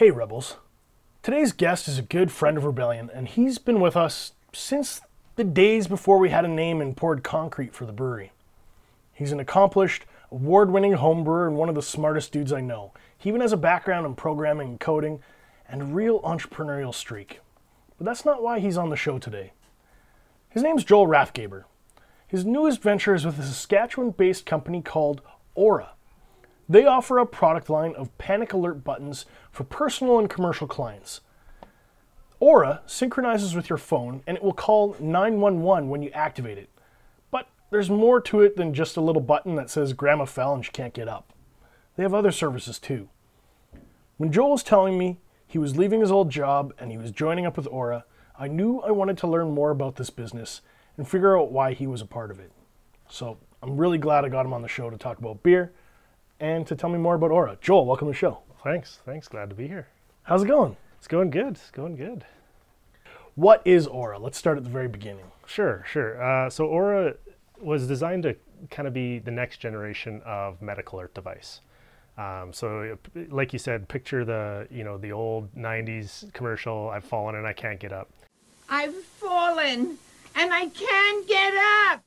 Hey, Rebels. Today's guest is a good friend of Rebellion, and he's been with us since the days before we had a name and poured concrete for the brewery. He's an accomplished, award winning homebrewer and one of the smartest dudes I know. He even has a background in programming and coding and a real entrepreneurial streak. But that's not why he's on the show today. His name's Joel Rathgaber. His newest venture is with a Saskatchewan based company called Ora. They offer a product line of panic alert buttons for personal and commercial clients. Ora synchronizes with your phone and it will call 911 when you activate it. But there's more to it than just a little button that says Grandma fell and she can't get up. They have other services too. When Joel was telling me he was leaving his old job and he was joining up with Ora, I knew I wanted to learn more about this business and figure out why he was a part of it. So I'm really glad I got him on the show to talk about beer and to tell me more about Ora. Joel, welcome to the show. Thanks. Thanks. Glad to be here. How's it going? It's going good. It's going good. What is Ora? Let's start at the very beginning. Sure, sure. Uh, so Ora was designed to kind of be the next generation of medical alert device. Um, so, like you said, picture the you know the old '90s commercial. I've fallen and I can't get up. I've fallen and I can't get up.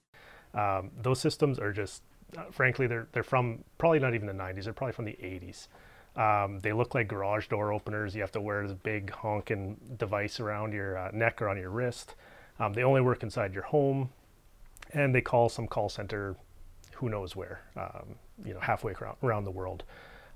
Um, those systems are just uh, frankly, they're they're from probably not even the 90s. They're probably from the 80s. Um, they look like garage door openers. You have to wear this big honking device around your uh, neck or on your wrist. Um, they only work inside your home, and they call some call center, who knows where, um, you know, halfway around, around the world.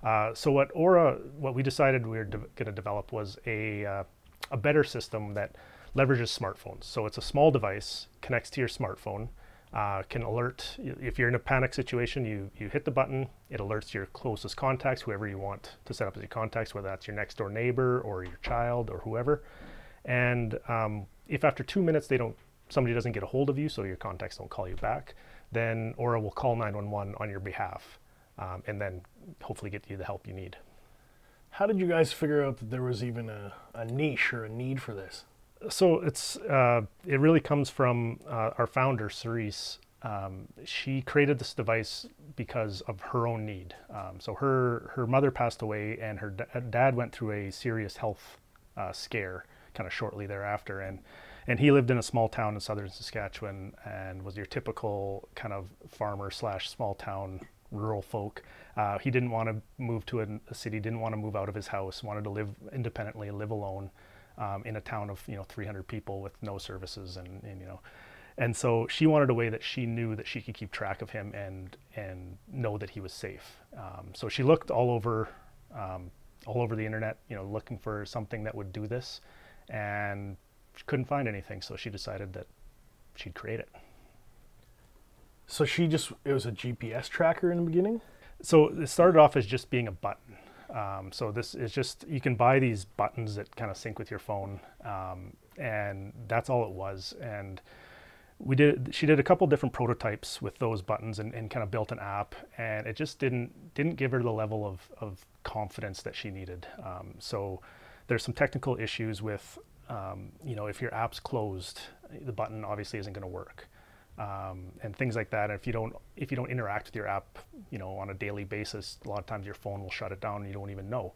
Uh, so what Ora, what we decided we were de- going to develop was a uh, a better system that leverages smartphones. So it's a small device, connects to your smartphone uh, can alert if you're in a panic situation you you hit the button it alerts your closest contacts whoever you want to set up as your contacts whether that's your next door neighbor or your child or whoever. And um, if after two minutes they don't somebody doesn't get a hold of you so your contacts don't call you back then Ora will call 911 on your behalf um, and then hopefully get you the help you need. How did you guys figure out that there was even a, a niche or a need for this so it's uh, it really comes from uh, our founder Cerise. Um, she created this device because of her own need. Um, so her her mother passed away, and her da- dad went through a serious health uh, scare kind of shortly thereafter, and and he lived in a small town in southern Saskatchewan and was your typical kind of farmer slash small town rural folk. Uh, he didn't want to move to a, a city, didn't want to move out of his house, wanted to live independently, live alone um, in a town of you know 300 people with no services and, and, you know and so she wanted a way that she knew that she could keep track of him and and know that he was safe. Um, so she looked all over um, all over the internet you know looking for something that would do this and she couldn't find anything. So she decided that she'd create it. So she just it was a gps tracker in the beginning? So it started off as just being a button um, so this is just you can buy these buttons that kind of sync with your phone, um, and that's all it was. And we did she did a couple different prototypes with those buttons and, and kind of built an app, and it just didn't didn't give her the level of of confidence that she needed. Um, so there's some technical issues with um, you know if your app's closed, the button obviously isn't going to work um, and things like that. And if you don't if you don't interact with your app, you know, on a daily basis, a lot of times your phone will shut it down and you don't even know.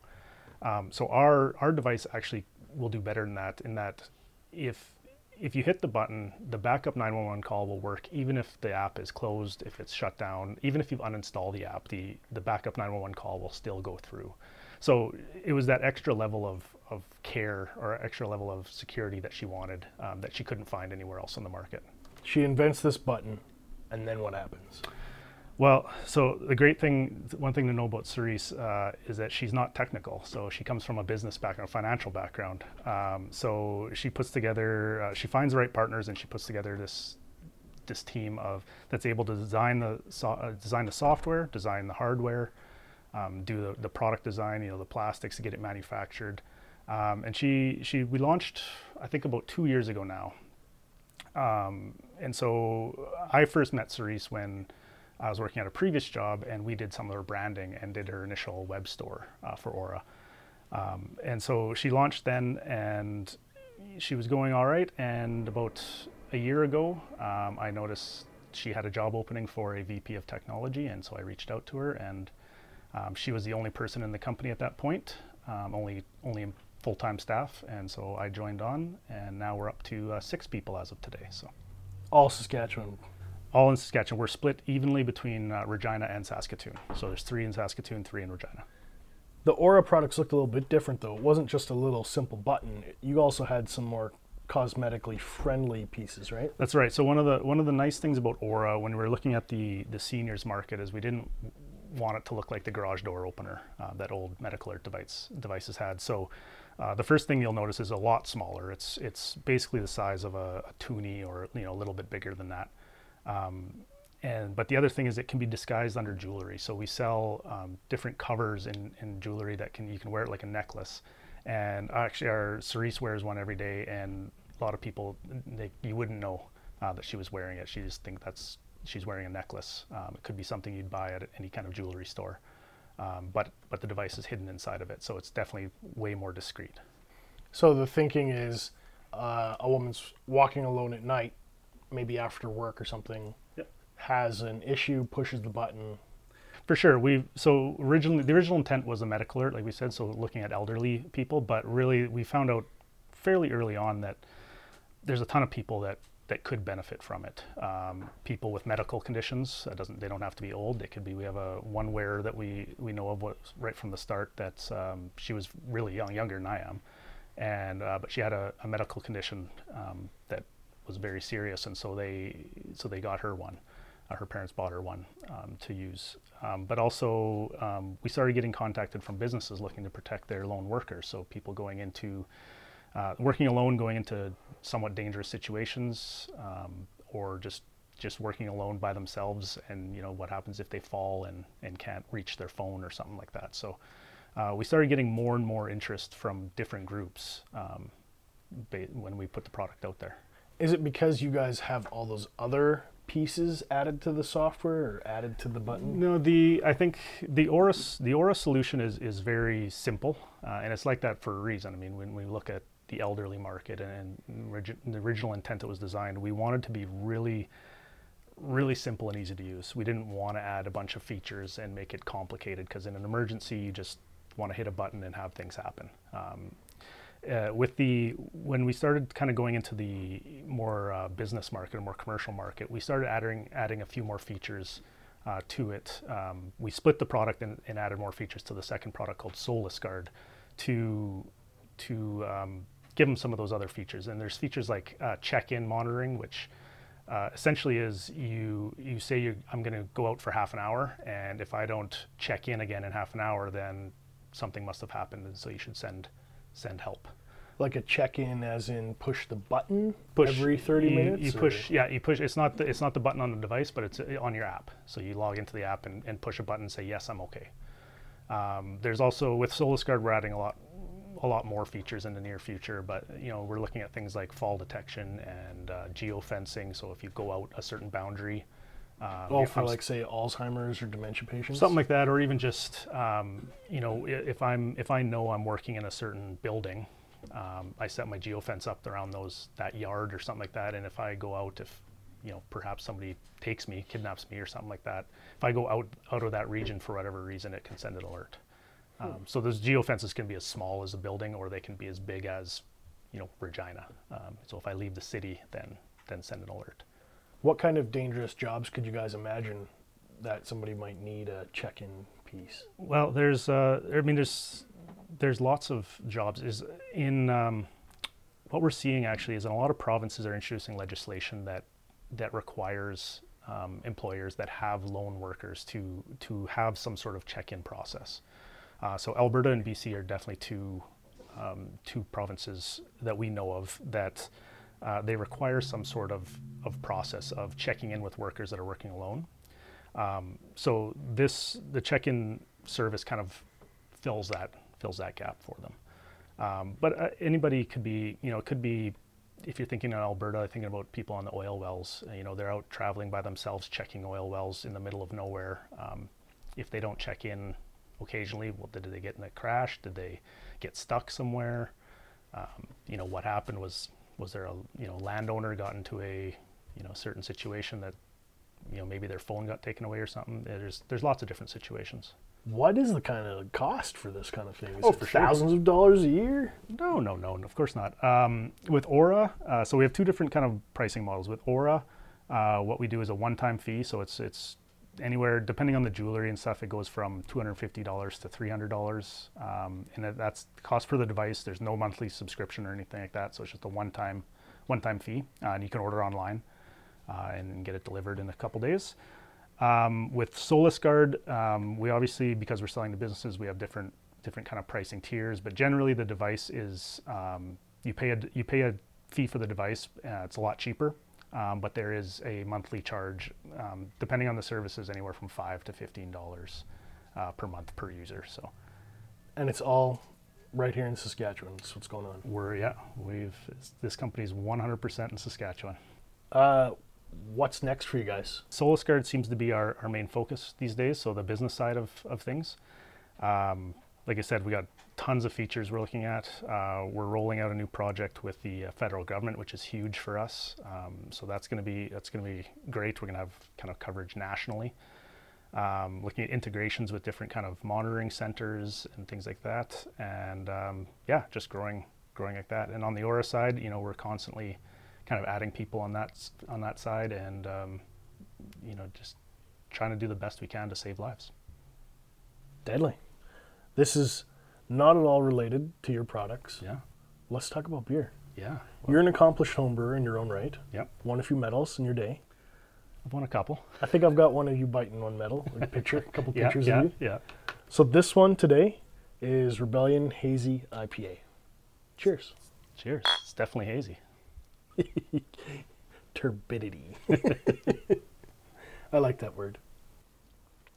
Um, so our our device actually will do better than that. In that, if if you hit the button, the backup 911 call will work even if the app is closed, if it's shut down, even if you've uninstalled the app, the the backup 911 call will still go through. So it was that extra level of, of care or extra level of security that she wanted um, that she couldn't find anywhere else on the market. She invents this button, and then what happens? Well, so the great thing, one thing to know about Cerise uh, is that she's not technical. So she comes from a business background, a financial background. Um, so she puts together, uh, she finds the right partners, and she puts together this this team of that's able to design the so, uh, design the software, design the hardware, um, do the, the product design, you know, the plastics to get it manufactured. Um, and she she we launched, I think, about two years ago now. Um, and so I first met Cerise when I was working at a previous job, and we did some of her branding and did her initial web store uh, for Ora. Um, and so she launched then, and she was going all right. And about a year ago, um, I noticed she had a job opening for a VP of technology, and so I reached out to her, and um, she was the only person in the company at that point, um, only only full-time staff, and so I joined on, and now we're up to uh, six people as of today. So All Saskatchewan. all in Saskatchewan. We're split evenly between uh, Regina and Saskatoon. So there's three in Saskatoon, three in Regina. The Ora products looked a little bit different though. It wasn't just a little simple button. You also had some more cosmetically friendly pieces, right? That's right. So one of the one of the nice things about Ora when we were looking at the the seniors market is we didn't want it to look like the garage door opener uh, that old medical alert device devices had. So uh, the first thing you'll notice is a lot smaller. It's it's basically the size of a, a toonie or you know a little bit bigger than that. Um, and but the other thing is it can be disguised under jewelry. So we sell um, different covers in, in jewelry that can you can wear it like a necklace. And actually, our Cerise wears one every day, and a lot of people they, you wouldn't know uh, that she was wearing it. She just think that's she's wearing a necklace. Um, it could be something you'd buy at any kind of jewelry store, um, but but the device is hidden inside of it, so it's definitely way more discreet. So the thinking is uh, a woman's walking alone at night, maybe after work or something, Yep. has an issue, pushes the button. For sure. We so originally the original intent was a medical alert, like we said, so looking at elderly people, but really we found out fairly early on that there's a ton of people that that could benefit from it. Um, people with medical conditions that they don't have to be old. They could be. We have a one wearer that we we know of right from the start. That's um, she was really young, younger than I am, and uh, but she had a, a medical condition um, that was very serious, and so they so they got her one. Uh, her parents bought her one um, to use. Um, but also, um, we started getting contacted from businesses looking to protect their lone workers. So people going into uh, working alone, going into somewhat dangerous situations, um, or just just working alone by themselves. And you know what happens if they fall and and can't reach their phone or something like that. So uh, we started getting more and more interest from different groups um, ba- when we put the product out there. Is it because you guys have all those other pieces added to the software or added to the button? No, the I think the Ora the Ora solution is is very simple, uh, and it's like that for a reason. I mean, when we look at the elderly market and, and the original intent that was designed, we wanted to be really, really simple and easy to use. We didn't want to add a bunch of features and make it complicated because in an emergency, you just want to hit a button and have things happen. Um, uh, with the when we started kind of going into the more uh, business market, or more commercial market, we started adding adding a few more features uh, to it. Um, we split the product and, and added more features to the second product called Solus Guard to to um, give them some of those other features. And there's features like uh, check-in monitoring, which uh, essentially is you you say you I'm going to go out for half an hour, and if I don't check in again in half an hour, then something must have happened, and so you should send send help. Like a check-in, as in push the button Push every 30 you, minutes? You or- push, yeah, you push. It's not the it's not the button on the device, but it's uh, on your app. So you log into the app and, and push a button and say yes, I'm okay. Um, there's also with Solus Guard, we're adding a lot a lot more features in the near future, but you know we're looking at things like fall detection and uh, geofencing. So if you go out a certain boundary, um, Oh, for I'm like say Alzheimer's or dementia patients? something like that, or even just um, you know if I'm if I know I'm working in a certain building, um, I set my geofence up around those that yard or something like that, and if I go out, if you know perhaps somebody takes me, kidnaps me, or something like that, if I go out out of that region for whatever reason, it can send an alert. Um, so those geofences can be as small as a building, or they can be as big as you know Regina. Um, so if I leave the city, then then send an alert. What kind of dangerous jobs could you guys imagine that somebody might need a check-in piece? Well, there's, uh, I mean, there's, there's lots of jobs. Is in um, what we're seeing actually is in a lot of provinces are introducing legislation that that requires um, employers that have lone workers to to have some sort of check-in process. Uh, so Alberta and BC are definitely two um, two provinces that we know of that uh, they require some sort of of process of checking in with workers that are working alone. Um, so this the check-in service kind of fills that fills that gap for them. Um, but uh, anybody could be, you know, it could be if you're thinking in Alberta, thinking about people on the oil wells. You know, they're out traveling by themselves, checking oil wells in the middle of nowhere. Um, if they don't check in occasionally, well, did they get in a crash? Did they get stuck somewhere? Um, you know, what happened was was there a you know landowner got into a you know certain situation that you know maybe their phone got taken away or something. There's there's lots of different situations. What is the kind of cost for this kind of thing? Is Oh, it for sure. thousands of dollars a year? No, no, no, of course not. Um, with Ora, uh, so we have two different kind of pricing models. With Ora, uh, what we do is a one-time fee, so it's it's anywhere depending on the jewelry and stuff. It goes from two hundred fifty dollars to three hundred dollars, um, and that- that's the cost for the device. There's no monthly subscription or anything like that, so it's just a one-time one-time fee, uh, and you can order online uh, and get it delivered in a couple days. Um, with Solus Guard, um, we obviously because we're selling to businesses, we have different different kind of pricing tiers. But generally, the device is um, you pay a you pay a fee for the device. Uh, it's a lot cheaper, um, but there is a monthly charge um, depending on the services, anywhere from five to fifteen dollars uh, per month per user. So And it's all right here in Saskatchewan. That's what's going on. we're yeah we've this company's 100% in Saskatchewan. Uh, what's next for you guys? Solus Guard seems to be our, our main focus these days, so the business side of, of things. Um, like I said, we got tons of features we're looking at. Uh, we're rolling out a new project with the uh, federal government, which is huge for us. Um, so that's going to be that's going to be great. We're going to have kind of coverage nationally. Um, looking at integrations with different kind of monitoring centers and things like that, and um, yeah, just growing growing like that. And on the Ora side, you know, we're constantly kind of adding people on that on that side, and um, you know, just trying to do the best we can to save lives. Deadly. This is not at all related to your products. Yeah, Let's talk about beer. yeah. You're an accomplished homebrewer in your own right. Yep, Won a few medals in your day. I've won a couple. I think I've got one of you biting one medal, a picture, a couple Yeah, pictures yeah, of you. yeah. So this one today is Rebellion Hazy IPA. Cheers. Cheers. It's definitely hazy. Turbidity. I like that word.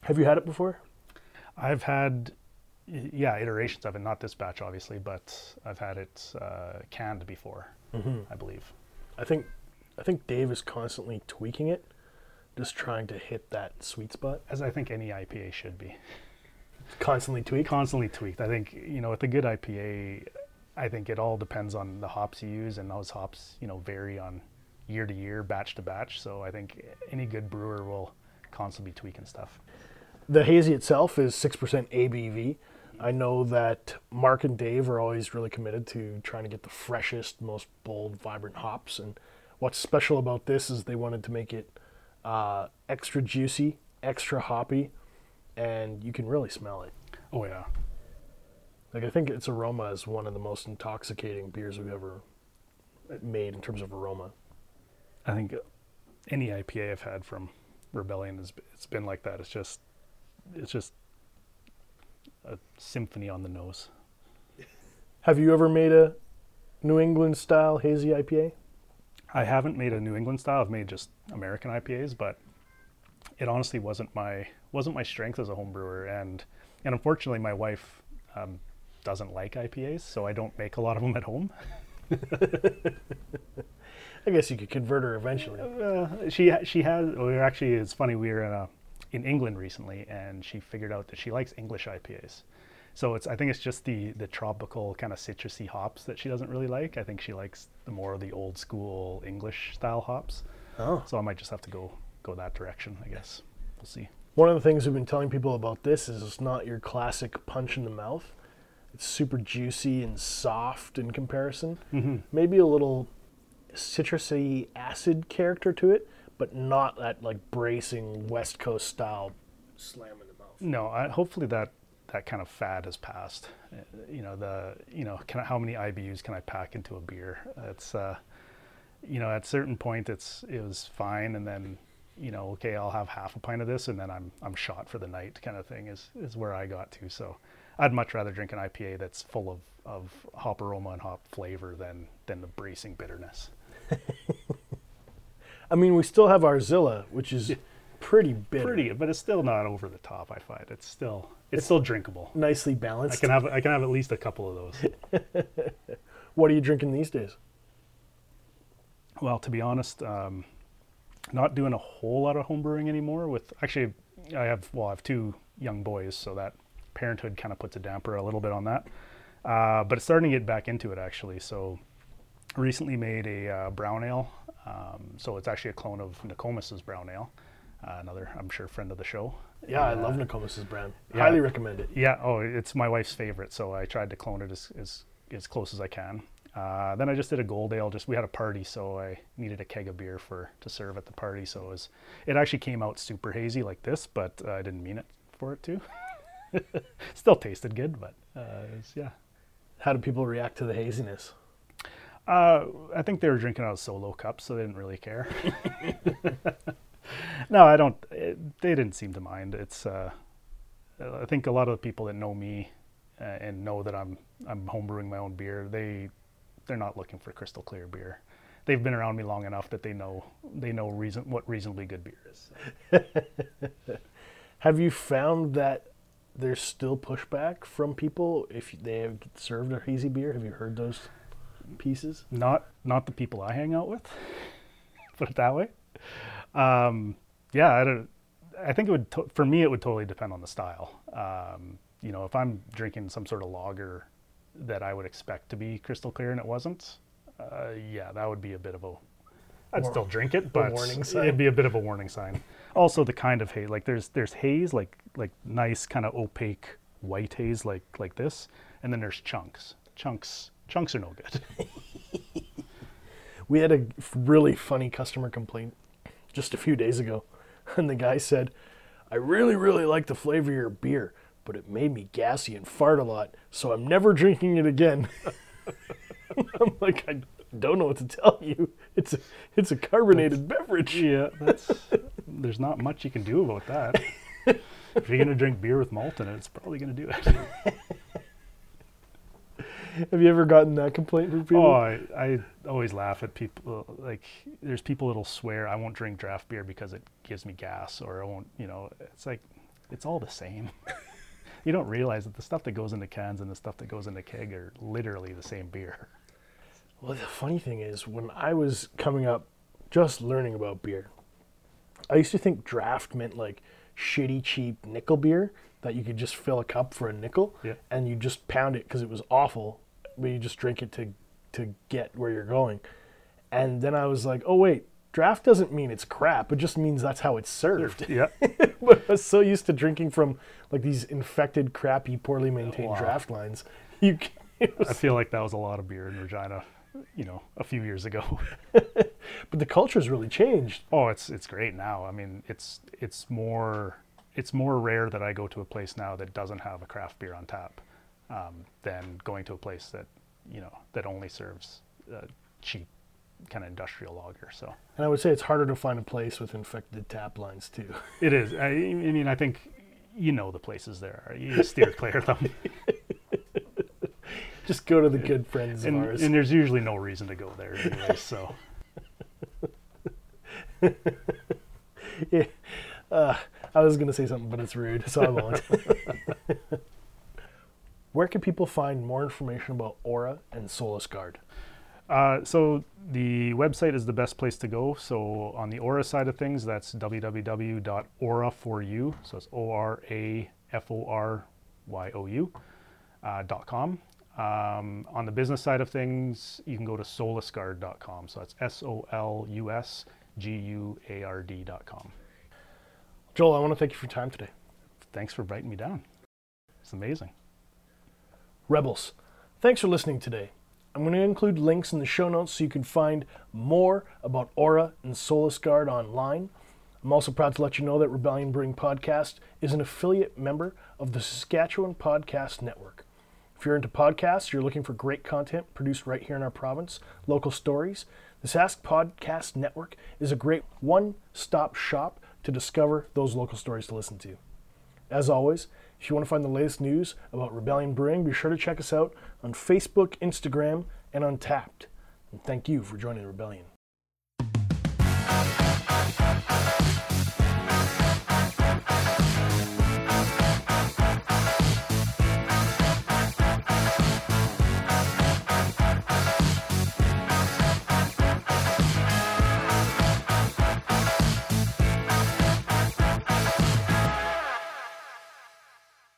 Have you had it before? I've had, yeah, iterations of it. Not this batch, obviously, but I've had it uh, canned before, I believe. I think I think Dave is constantly tweaking it, just trying to hit that sweet spot. As I think any IPA should be. Constantly tweak. Constantly tweaked. I think you know, with a good IPA, I think it all depends on the hops you use, and those hops, you know, vary on year to year, batch to batch. So I think any good brewer will constantly be tweaking stuff. The hazy itself is six percent ABV. I know that Mark and Dave are always really committed to trying to get the freshest, most bold, vibrant hops. And what's special about this is they wanted to make it uh, extra juicy, extra hoppy, and you can really smell it. Oh yeah, Like I think its aroma is one of the most intoxicating beers we've ever made in terms of aroma. I think any IPA I've had from Rebellion has it's been like that. It's just it's just a symphony on the nose. Have you ever made a New England style hazy IPA? I haven't made a New England style. I've made just American IPAs, but it honestly wasn't my wasn't my strength as a home brewer, and and unfortunately, my wife um, doesn't like IPAs, so I don't make a lot of them at home. I guess you could convert her eventually. Uh, she she has. We were actually. It's funny. We were in, a, in England recently, and she figured out that she likes English IPAs. So it's. I think it's just the the tropical kind of citrusy hops that she doesn't really like. I think she likes the more of the old school English style hops. Oh. So I might just have to go go that direction. I guess we'll see. One of the things we've been telling people about this is it's not your classic punch in the mouth. It's super juicy and soft in comparison. Mm-hmm. Maybe a little citrusy acid character to it, but not that like bracing West Coast style slam in the mouth. No, I, hopefully that that kind of fad has passed. Uh, you know the you know can I, how many IBUs can I pack into a beer? It's uh, you know at a certain point it's it was fine, and then you know okay I'll have half a pint of this, and then I'm I'm shot for the night kind of thing is is where I got to. So I'd much rather drink an IPA that's full of of hop aroma and hop flavor than than the bracing bitterness. I mean, we still have our Zilla, which is pretty bitter, Pretty, but it's still not over the top. I find it's still it's still drinkable. nicely balanced. I can have I can have at least a couple of those. What are you drinking these days? Well, to be honest, um, not doing a whole lot of homebrewing anymore. With actually, I have well, I have two young boys, so that parenthood kind of puts a damper a little bit on that. Uh, but it's starting to get back into it actually. So recently made a uh, brown ale. Um, so it's actually a clone of Nokomis's brown ale. Uh, another, I'm sure, friend of the show. Yeah, I love Nokomis's brand. Highly recommend it. Yeah. Oh, it's my wife's favorite. So I tried to clone it as as, as close as I can. Uh, then I just did a gold ale. Just we had a party, so I needed a keg of beer for to serve at the party. So it was, it actually came out super hazy like this, but uh, I didn't mean it for it to. Still tasted good, but uh, was, yeah. How do people react to the haziness? Uh, I think they were drinking out of solo cups, so they didn't really care. no, I don't. It, they didn't seem to mind. It's. Uh, I think a lot of the people that know me uh, and know that I'm I'm homebrewing my own beer, they they're not looking for crystal clear beer. They've been around me long enough that they know they know reason what reasonably good beer is. Have you found that there's still pushback from people if they have served a hazy beer? Have you heard those pieces? Not not the people I hang out with. Put it that way. Um, yeah, I don't. I think it would to- for me it would totally depend on the style. Um, you know, if I'm drinking some sort of lager that I would expect to be crystal clear and it wasn't, uh, yeah, that would be a bit of a. I'd War- still drink it, but it'd be a bit of a warning sign. Also, the kind of haze, like there's there's haze, like like nice kind of opaque white haze, like like this, and then there's chunks. Chunks chunks are no good. We had a really funny customer complaint just a few days ago. And the guy said, I really, really like the flavor of your beer, but it made me gassy and fart a lot, so I'm never drinking it again. I'm like, I don't know what to tell you. It's a, it's a carbonated beverage. Yeah, that's there's not much you can do about that. if you're gonna drink beer with malt in it, it's probably gonna do it. Have you ever gotten that complaint from people? Oh, I, I always laugh at people. Like, there's people that'll swear I won't drink draft beer because it gives me gas, or I won't. You know, it's like it's all the same. you don't realize that the stuff that goes into cans and the stuff that goes into keg are literally the same beer. Well, the funny thing is, when I was coming up, just learning about beer, I used to think draft meant like shitty, cheap nickel beer that you could just fill a cup for a nickel Yeah. and you just pound it because it was awful, but you just drink it to to get where you're going. And then I was like, oh wait, draft doesn't mean it's crap. It just means that's how it's served. Yeah, but I was so used to drinking from like these infected, crappy, poorly maintained Wow. draft lines. You. was I feel like that was a lot of beer in Regina, you know, a few years ago. but the culture's really changed. Oh, it's it's great now. I mean, it's it's more it's more rare that I go to a place now that doesn't have a craft beer on tap um, than going to a place that you know that only serves uh, cheap kind of industrial lager. So And I would say it's harder to find a place with infected tap lines too. it is. I, I mean, I think you know the places there are. You steer clear of them, Just go to the good friends and, of ours. and there's usually no reason to go there anyway. So Yeah. Uh, I was going to say something, but it's rude, so I won't. Where can people find more information about Ora and Solus Guard? Uh, so the website is the best place to go. So on the Ora side of things, that's www.ora4u. So it's O R A F O R Y O U uh, dot com. Um, on the business side of things, you can go to solusguard.com. So that's S O L U S G U A R D.com. Joel, I want to thank you for your time today. Thanks for inviting me down. It's amazing. Rebels, thanks for listening today. I'm going to include links in the show notes so you can find more about Ora and Solus Guard online. I'm also proud to let you know that Rebellion Brewing Podcast is an affiliate member of the Saskatchewan Podcast Network. If you're into podcasts, you're looking for great content produced right here in our province, local stories, the Sask Podcast Network is a great one stop shop to discover those local stories to listen to. As always, if you want to find the latest news about Rebellion Brewing, be sure to check us out on Facebook, Instagram, and Untappd. And thank you for joining Rebellion.